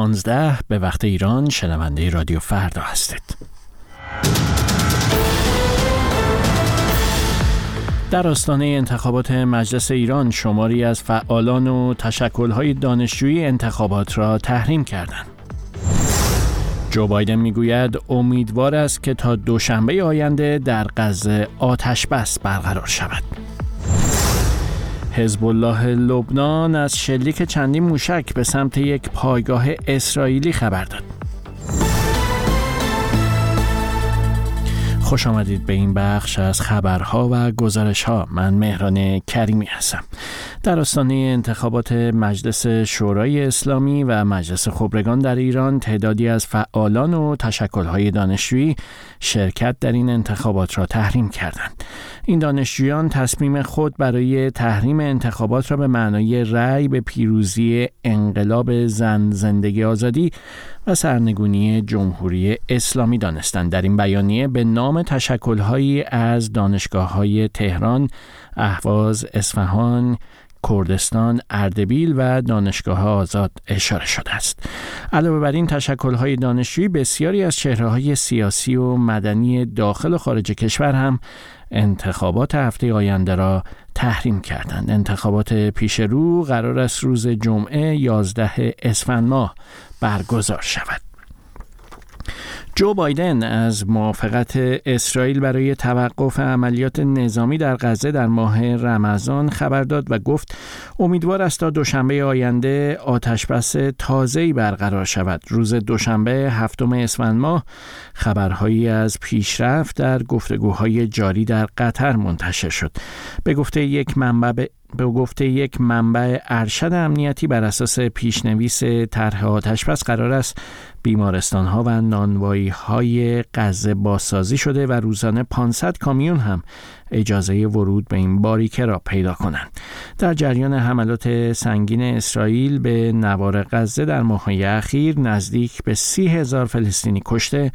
پانزده به وقت ایران شنونده رادیو فردا هستید در آستانه انتخابات مجلس ایران شماری از فعالان و تشکلهای دانشجویی انتخابات را تحریم کردند. جو بایدن می‌گوید امیدوار است که تا دوشنبه آینده در غزه آتش بس برقرار شود. حزب الله لبنان از شلیک چندین موشک به سمت یک پایگاه اسرائیلی خبر داد. خوش آمدید به این بخش از خبرها و گزارش ها من مهران کریمی هستم. در آستانه انتخابات مجلس شورای اسلامی و مجلس خبرگان در ایران تعدادی از فعالان و تشکلهای دانشجویی شرکت در این انتخابات را تحریم کردند. این دانشجویان تصمیم خود برای تحریم انتخابات را به معنای رأی به پیروزی انقلاب زن زندگی آزادی و سرنگونی جمهوری اسلامی دانستند در این بیانیه به نام تشکلهایی از دانشگاه های تهران، اهواز، اصفهان، کردستان، اردبیل و دانشگاه آزاد اشاره شده است. علاوه بر این تشکل‌های دانشجویی بسیاری از چهره‌های سیاسی و مدنی داخل و خارج کشور هم انتخابات هفته آینده را تحریم کردند. انتخابات پیش رو قرار است روز جمعه 11 اسفند ماه برگزار شود. جو بایدن از موافقت اسرائیل برای توقف عملیات نظامی در غزه در ماه رمضان خبر داد و گفت امیدوار است تا دوشنبه آینده آتش بس تازه‌ای برقرار شود. روز دوشنبه هفتم اسفند ماه خبرهایی از پیشرفت در گفتگوهای جاری در قطر منتشر شد. به گفته یک منبع گفته یک منبع ارشد امنیتی بر اساس پیشنویس طرح آتش پس قرار است. بیمارستان ها و نانوایی های غزه بازسازی شده و روزانه 500 کامیون هم اجازه ورود به این باریکه را پیدا کنند در جریان حملات سنگین اسرائیل به نوار غزه در ماههای اخیر نزدیک به سی هزار فلسطینی کشته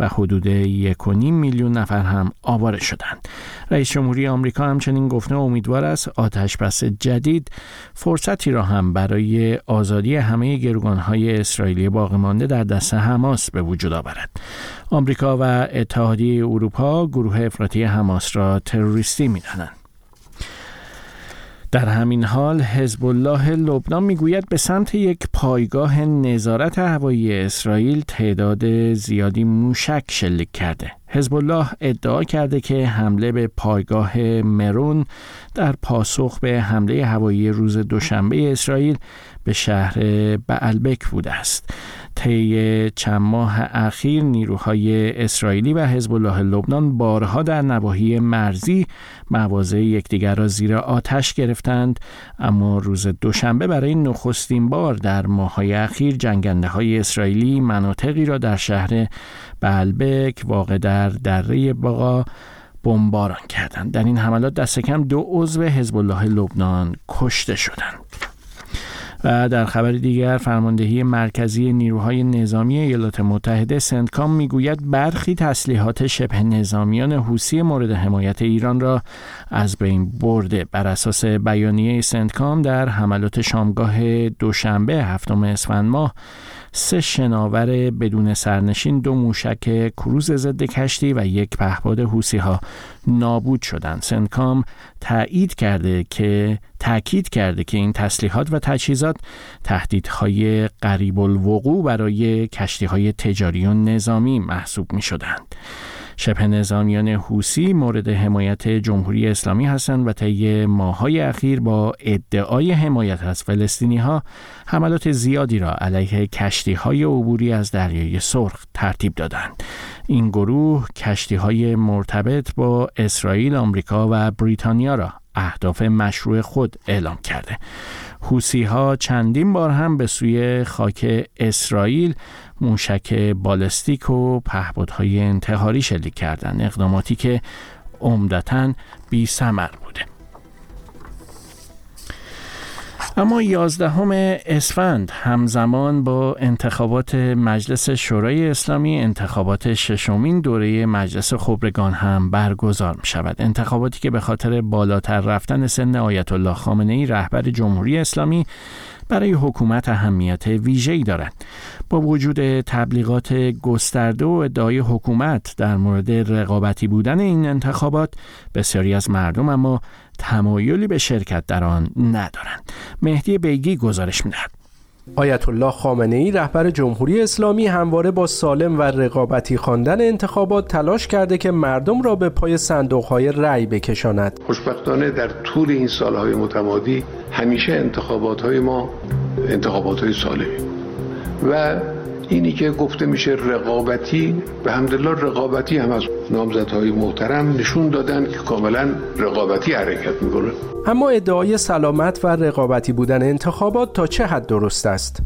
و حدود یک میلیون نفر هم آواره شدند. رئیس جمهوری آمریکا همچنین گفته امیدوار است آتش بس جدید فرصتی را هم برای آزادی همه گروگانهای اسرائیلی باقی مانده در دست حماس به وجود آورد. آمریکا و اتحادیه اروپا گروه افراطی حماس را تروریستی می‌دانند. در همین حال حزب الله لبنان می‌گوید به سمت یک پایگاه نظارت هوایی اسرائیل تعداد زیادی موشک شلیک کرده. حزب الله ادعا کرده که حمله به پایگاه مرون در پاسخ به حمله هوایی روز دوشنبه اسرائیل به شهر بعلبک بوده است. طی چند ماه اخیر نیروهای اسرائیلی و حزب الله لبنان بارها در نواحی مرزی مواضع یکدیگر را زیر آتش گرفتند اما روز دوشنبه برای نخستین بار در ماههای اخیر جنگنده های اسرائیلی مناطقی را در شهر بلبک واقع در دره باقا بمباران کردند. در این حملات دست کم دو عضو حزب الله لبنان کشته شدند. و در خبر دیگر فرماندهی مرکزی نیروهای نظامی ایالات متحده سنتکام می‌گوید برخی تسلیحات شبه نظامیان حوسی مورد حمایت ایران را از بین برده. بر اساس بیانیه سنتکام در حملات شامگاه دوشنبه هفتم اسفند ماه سه شناور بدون سرنشین دو موشک کروز ضد کشتی و یک پهپاد حوسی ها نابود شدند سنکام تایید کرده که تاکید کرده که این تسلیحات و تجهیزات تهدیدهای قریب الوقوع برای کشتی های تجاری و نظامی محسوب می شدند. شبه نظامیان حوسی مورد حمایت جمهوری اسلامی هستند و طی ماهای اخیر با ادعای حمایت از فلسطینی ها حملات زیادی را علیه کشتی های عبوری از دریای سرخ ترتیب دادند. این گروه کشتی های مرتبط با اسرائیل، آمریکا و بریتانیا را اهداف مشروع خود اعلام کرده. حوسی ها چندین بار هم به سوی خاک اسرائیل موشک بالستیک و پهبادهای انتحاری شلیک کردند. اقداماتی که عمدتا بی سمر بوده. اما یازدهم اسفند همزمان با انتخابات مجلس شورای اسلامی انتخابات ششمین دوره مجلس خبرگان هم برگزار می شود انتخاباتی که به خاطر بالاتر رفتن سن آیت الله خامنه ای رهبر جمهوری اسلامی برای حکومت اهمیت ویژه‌ای دارد. با وجود تبلیغات گسترده و ادعای حکومت در مورد رقابتی بودن این انتخابات بسیاری از مردم اما تمایلی به شرکت در آن ندارند. مهدی بیگی گزارش می‌دهد آیت الله خامنه ای رهبر جمهوری اسلامی همواره با سالم و رقابتی خواندن انتخابات تلاش کرده که مردم را به پای صندوقهای رأی بکشاند. خوشبختانه در طول این سالهای متمادی همیشه انتخابات های ما انتخابات های سالمی و اینی که گفته میشه رقابتی به همدلله رقابتی هم از نامزدهای محترم نشون دادن که کاملا رقابتی حرکت می‌کنه اما ادعای سلامت و رقابتی بودن انتخابات تا چه حد درست است؟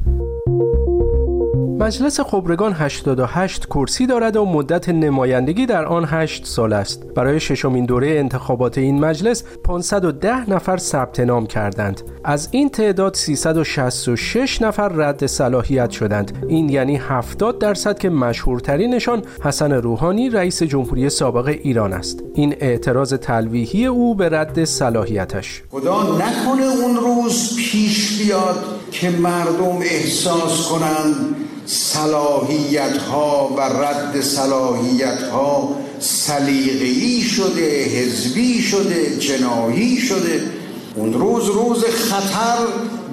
مجلس خبرگان 88 کرسی دارد و مدت نمایندگی در آن 8 سال است. برای ششمین دوره انتخابات این مجلس 510 نفر ثبت نام کردند. از این تعداد 366 نفر رد صلاحیت شدند. این یعنی 70 درصد که مشهورترینشان حسن روحانی رئیس جمهوری سابق ایران است. این اعتراض تلویحی او به رد صلاحیتش. خدا نکنه اون روز پیش بیاد که مردم احساس کنند صلاحیت ها و رد صلاحیت ها سلیقه‌ای شده حزبی شده جناهی شده اون روز روز خطر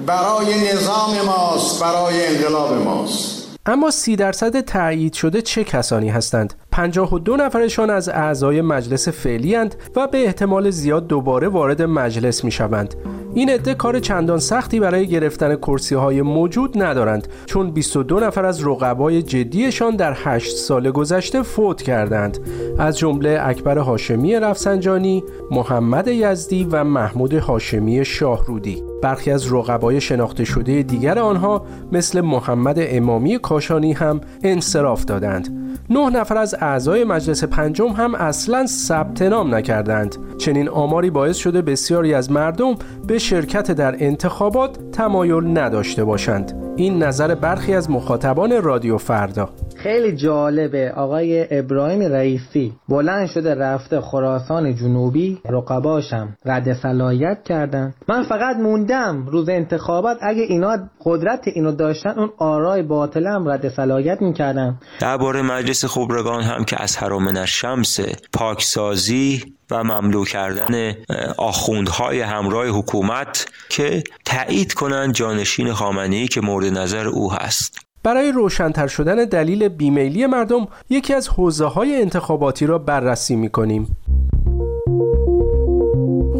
برای نظام ماست برای انقلاب ماست اما سی درصد تایید شده چه کسانی هستند؟ 52 نفرشان از اعضای مجلس فعلی و به احتمال زیاد دوباره وارد مجلس می شوند. این عده کار چندان سختی برای گرفتن کرسی های موجود ندارند چون 22 نفر از رقبای جدیشان در 8 سال گذشته فوت کردند. از جمله اکبر هاشمی رفسنجانی، محمد یزدی و محمود هاشمی شاهرودی. برخی از رقبای شناخته شده دیگر آنها مثل محمد امامی کاشانی هم انصراف دادند. نه نفر از اعضای مجلس پنجم هم اصلا ثبت نام نکردند. چنین آماری باعث شده بسیاری از مردم به شرکت در انتخابات تمایل نداشته باشند. این نظر برخی از مخاطبان رادیو فردا. خیلی جالبه. آقای ابراهیم رئیسی بلند شده رفته خراسان جنوبی رقباشم رد صلاحیت کردن. من فقط موندم روز انتخابات اگه اینا قدرت اینو داشتن اون آرای باطلم رد صلاحیت می‌کردن. درباره مجلس خبرگان هم که از حرام شمس پاکسازی و مملو کردن آخوندهای همراه حکومت که تایید کنند جانشین خامنه‌ای که مورد نظر او هست. برای روشنتر شدن دلیل بیمیلی مردم یکی از حوزه های انتخاباتی را بررسی می کنیم.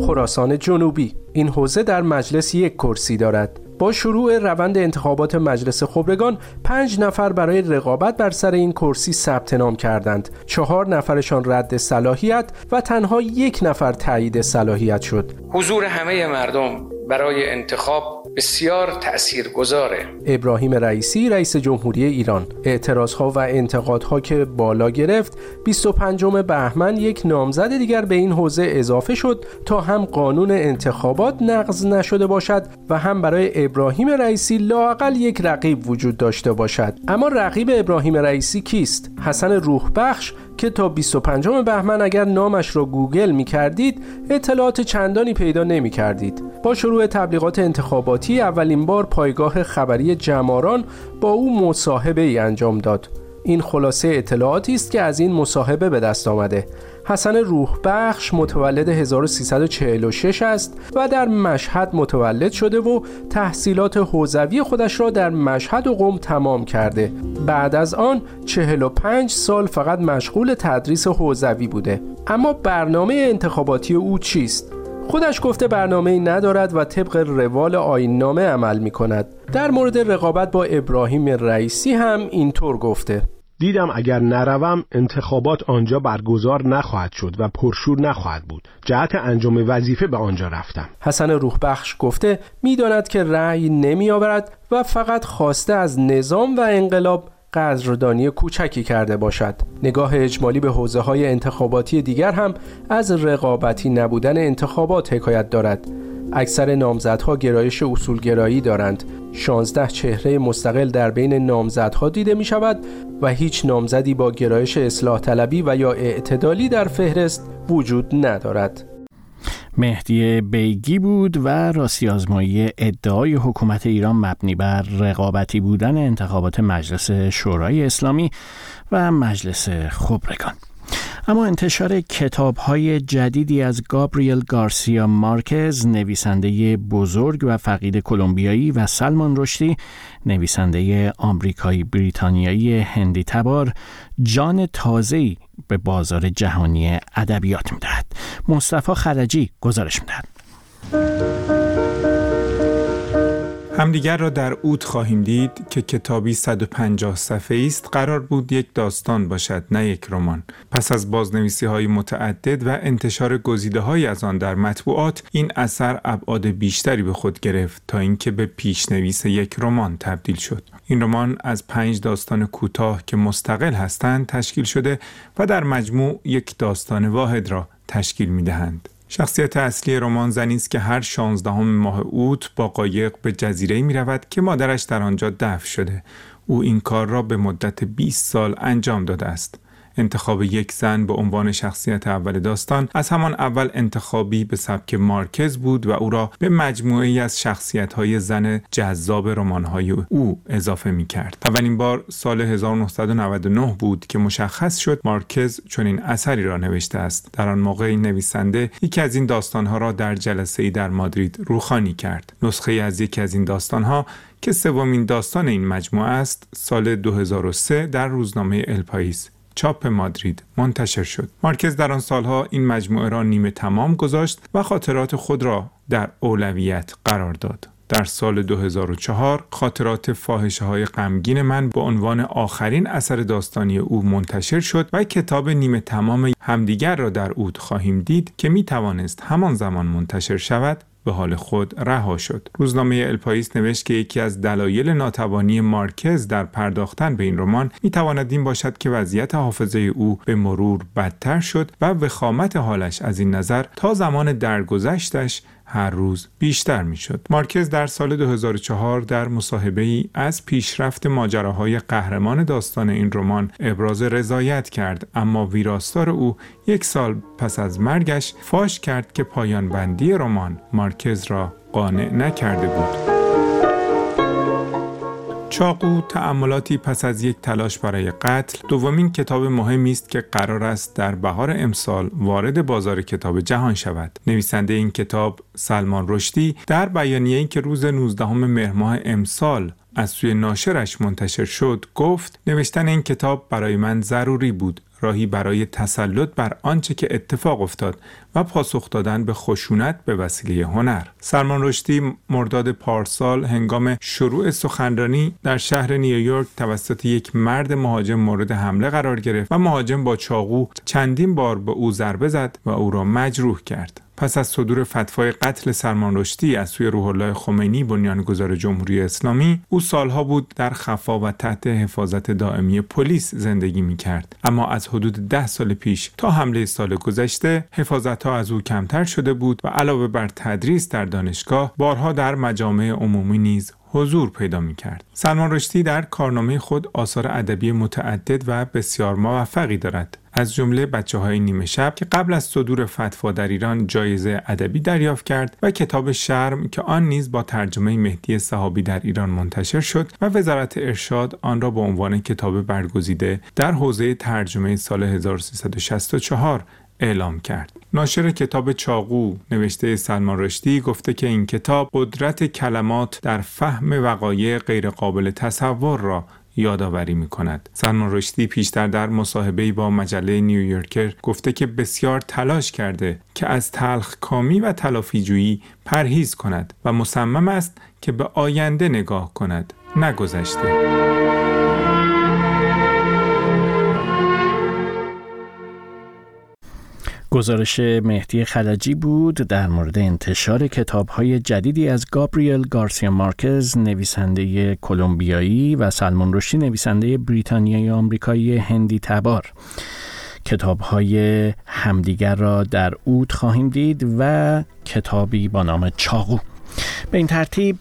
خراسان جنوبی این حوزه در مجلس یک کرسی دارد. با شروع روند انتخابات مجلس خبرگان پنج نفر برای رقابت بر سر این کرسی ثبت نام کردند. چهار نفرشان رد صلاحیت و تنها یک نفر تایید صلاحیت شد. حضور همه مردم برای انتخاب بسیار تأثیر گذاره ابراهیم رئیسی رئیس جمهوری ایران. اعتراضها و انتقادها که بالا گرفت 25 بهمن یک نامزد دیگر به این حوزه اضافه شد تا هم قانون انتخابات نقض نشده باشد و هم برای ابراهیم رئیسی لاقل یک رقیب وجود داشته باشد. اما رقیب ابراهیم رئیسی کیست؟ حسن روح بخش که تا 25 بهمن اگر نامش را گوگل می کردید اطلاعات چندانی پیدا نمی کردید. با شروع تبلیغات انتخاباتی اولین بار پایگاه خبری جماران با او مصاحبه ای انجام داد. این خلاصه اطلاعاتی است که از این مصاحبه به دست آمده حسن روح بخش متولد 1346 است و در مشهد متولد شده و تحصیلات حوزوی خودش را در مشهد و قم تمام کرده بعد از آن 45 سال فقط مشغول تدریس حوزوی بوده اما برنامه انتخاباتی او چیست؟ خودش گفته برنامه ای ندارد و طبق روال آین نامه عمل می کند. در مورد رقابت با ابراهیم رئیسی هم اینطور گفته دیدم اگر نروم انتخابات آنجا برگزار نخواهد شد و پرشور نخواهد بود. جهت انجام وظیفه به آنجا رفتم. حسن روحبخش گفته می‌داند که رأی نمی آورد و فقط خواسته از نظام و انقلاب قدردانی کوچکی کرده باشد. نگاه اجمالی به حوزه های انتخاباتی دیگر هم از رقابتی نبودن انتخابات حکایت دارد. اکثر نامزدها گرایش اصولگرایی دارند. 16 چهره مستقل در بین نامزدها دیده می شود و هیچ نامزدی با گرایش اصلاح طلبی و یا اعتدالی در فهرست وجود ندارد. مهدی بیگی بود و راستی آزمایی ادعای حکومت ایران مبنی بر رقابتی بودن انتخابات مجلس شورای اسلامی و مجلس خبرگان. اما انتشار کتاب های جدیدی از گابریل گارسیا مارکز نویسنده بزرگ و فقید کلمبیایی و سلمان رشدی نویسنده آمریکایی بریتانیایی هندی تبار جان تازه‌ای به بازار جهانی ادبیات می‌دهد. مصطفی خرجی گزارش می‌دهد. همدیگر را در اوت خواهیم دید که کتابی 150 صفحه است قرار بود یک داستان باشد نه یک رمان پس از بازنویسی های متعدد و انتشار گزیده های از آن در مطبوعات این اثر ابعاد بیشتری به خود گرفت تا اینکه به پیشنویس یک رمان تبدیل شد این رمان از پنج داستان کوتاه که مستقل هستند تشکیل شده و در مجموع یک داستان واحد را تشکیل می دهند. شخصیت اصلی رمان زنی است که هر شانزدهم ماه اوت با قایق به جزیره می رود که مادرش در آنجا دفن شده. او این کار را به مدت 20 سال انجام داده است. انتخاب یک زن به عنوان شخصیت اول داستان از همان اول انتخابی به سبک مارکز بود و او را به مجموعه ای از شخصیت های زن جذاب رمان های او اضافه می کرد. اولین بار سال 1999 بود که مشخص شد مارکز چنین اثری را نوشته است. در آن موقع این نویسنده یکی از این داستان ها را در جلسه ای در مادرید روخانی کرد. نسخه از یکی از این داستان ها که سومین داستان این مجموعه است سال 2003 در روزنامه الپایس چاپ مادرید منتشر شد. مارکز در آن سالها این مجموعه را نیمه تمام گذاشت و خاطرات خود را در اولویت قرار داد. در سال 2004 خاطرات فاحشه های غمگین من به عنوان آخرین اثر داستانی او منتشر شد و کتاب نیمه تمام همدیگر را در اود خواهیم دید که می توانست همان زمان منتشر شود به حال خود رها شد. روزنامه الپایس نوشت که یکی از دلایل ناتوانی مارکز در پرداختن به این رمان می تواند این باشد که وضعیت حافظه او به مرور بدتر شد و وخامت حالش از این نظر تا زمان درگذشتش هر روز بیشتر می شد. مارکز در سال 2004 در مصاحبه ای از پیشرفت ماجراهای قهرمان داستان این رمان ابراز رضایت کرد اما ویراستار او یک سال پس از مرگش فاش کرد که پایان بندی رمان مارکز را قانع نکرده بود. چاقو تعملاتی پس از یک تلاش برای قتل. دومین کتاب مهمی است که قرار است در بهار امسال وارد بازار کتاب جهان شود. نویسنده این کتاب سلمان رشدی در بیانیه‌ای که روز 19 مهر ماه امسال از سوی ناشرش منتشر شد گفت نوشتن این کتاب برای من ضروری بود. راهی برای تسلط بر آنچه که اتفاق افتاد و پاسخ دادن به خشونت به وسیله هنر. سلمان رشدی مرداد پارسال هنگام شروع سخنرانی در شهر نیویورک توسط یک مرد مهاجم مورد حمله قرار گرفت و مهاجم با چاقو چندین بار به او ضربه زد و او را مجروح کرد. پس از صدور فتوای قتل سلمان رشدی از سوی روح الله خمینی بنیانگذار جمهوری اسلامی او سالها بود در خفا و تحت حفاظت دائمی پلیس زندگی می کرد اما از حدود ده سال پیش تا حمله سال گذشته حفاظت ها از او کمتر شده بود و علاوه بر تدریس در دانشگاه بارها در مجامع عمومی نیز حضور پیدا می کرد. سلمان رشدی در کارنامه خود آثار ادبی متعدد و بسیار موفقی دارد. از جمله بچه های نیمه شب که قبل از صدور فتوا در ایران جایزه ادبی دریافت کرد و کتاب شرم که آن نیز با ترجمه مهدی صحابی در ایران منتشر شد و وزارت ارشاد آن را به عنوان کتاب برگزیده در حوزه ترجمه سال 1364 اعلام کرد. ناشر کتاب چاقو نوشته سلمان رشدی گفته که این کتاب قدرت کلمات در فهم وقایع غیرقابل تصور را یادآوری می کند. سلمان رشدی پیشتر در مصاحبه با مجله نیویورکر گفته که بسیار تلاش کرده که از تلخ کامی و تلافیجویی پرهیز کند و مصمم است که به آینده نگاه کند نگذشته. گزارش مهدی خلجی بود در مورد انتشار های جدیدی از گابریل گارسیا مارکز نویسنده کلمبیایی و سلمان رشدی نویسنده بریتانیایی آمریکایی هندی تبار. کتاب های همدیگر را در اود خواهیم دید و کتابی با نام چاقو. به این ترتیب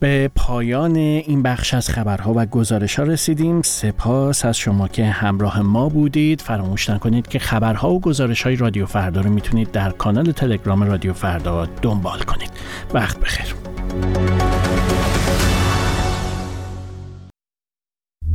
به پایان این بخش از خبرها و گزارش ها رسیدیم. سپاس از شما که همراه ما بودید. فراموش نکنید که خبرها و گزارش های رادیو فردا رو می‌تونید در کانال تلگرام رادیو فردا دنبال کنید. وقت بخیر.